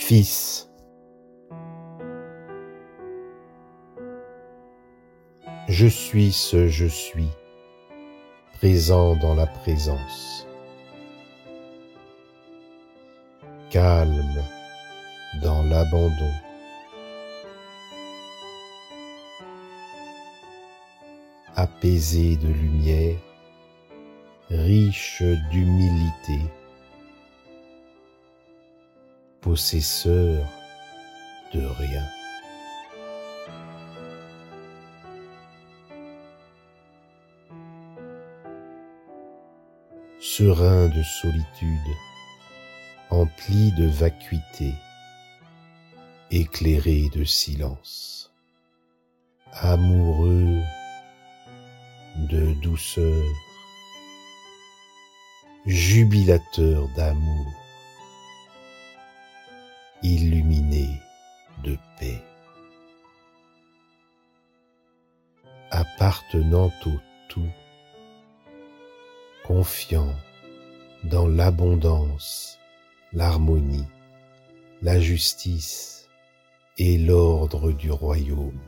Fils, je suis ce je suis, présent dans la présence, calme dans l'abandon. apaisé de lumière, riche d'humilité, possesseur de rien. Serein de solitude, empli de vacuité, éclairé de silence, amoureux de douceur, jubilateur d'amour, illuminé de paix, appartenant au tout, confiant dans l'abondance, l'harmonie, la justice et l'ordre du royaume.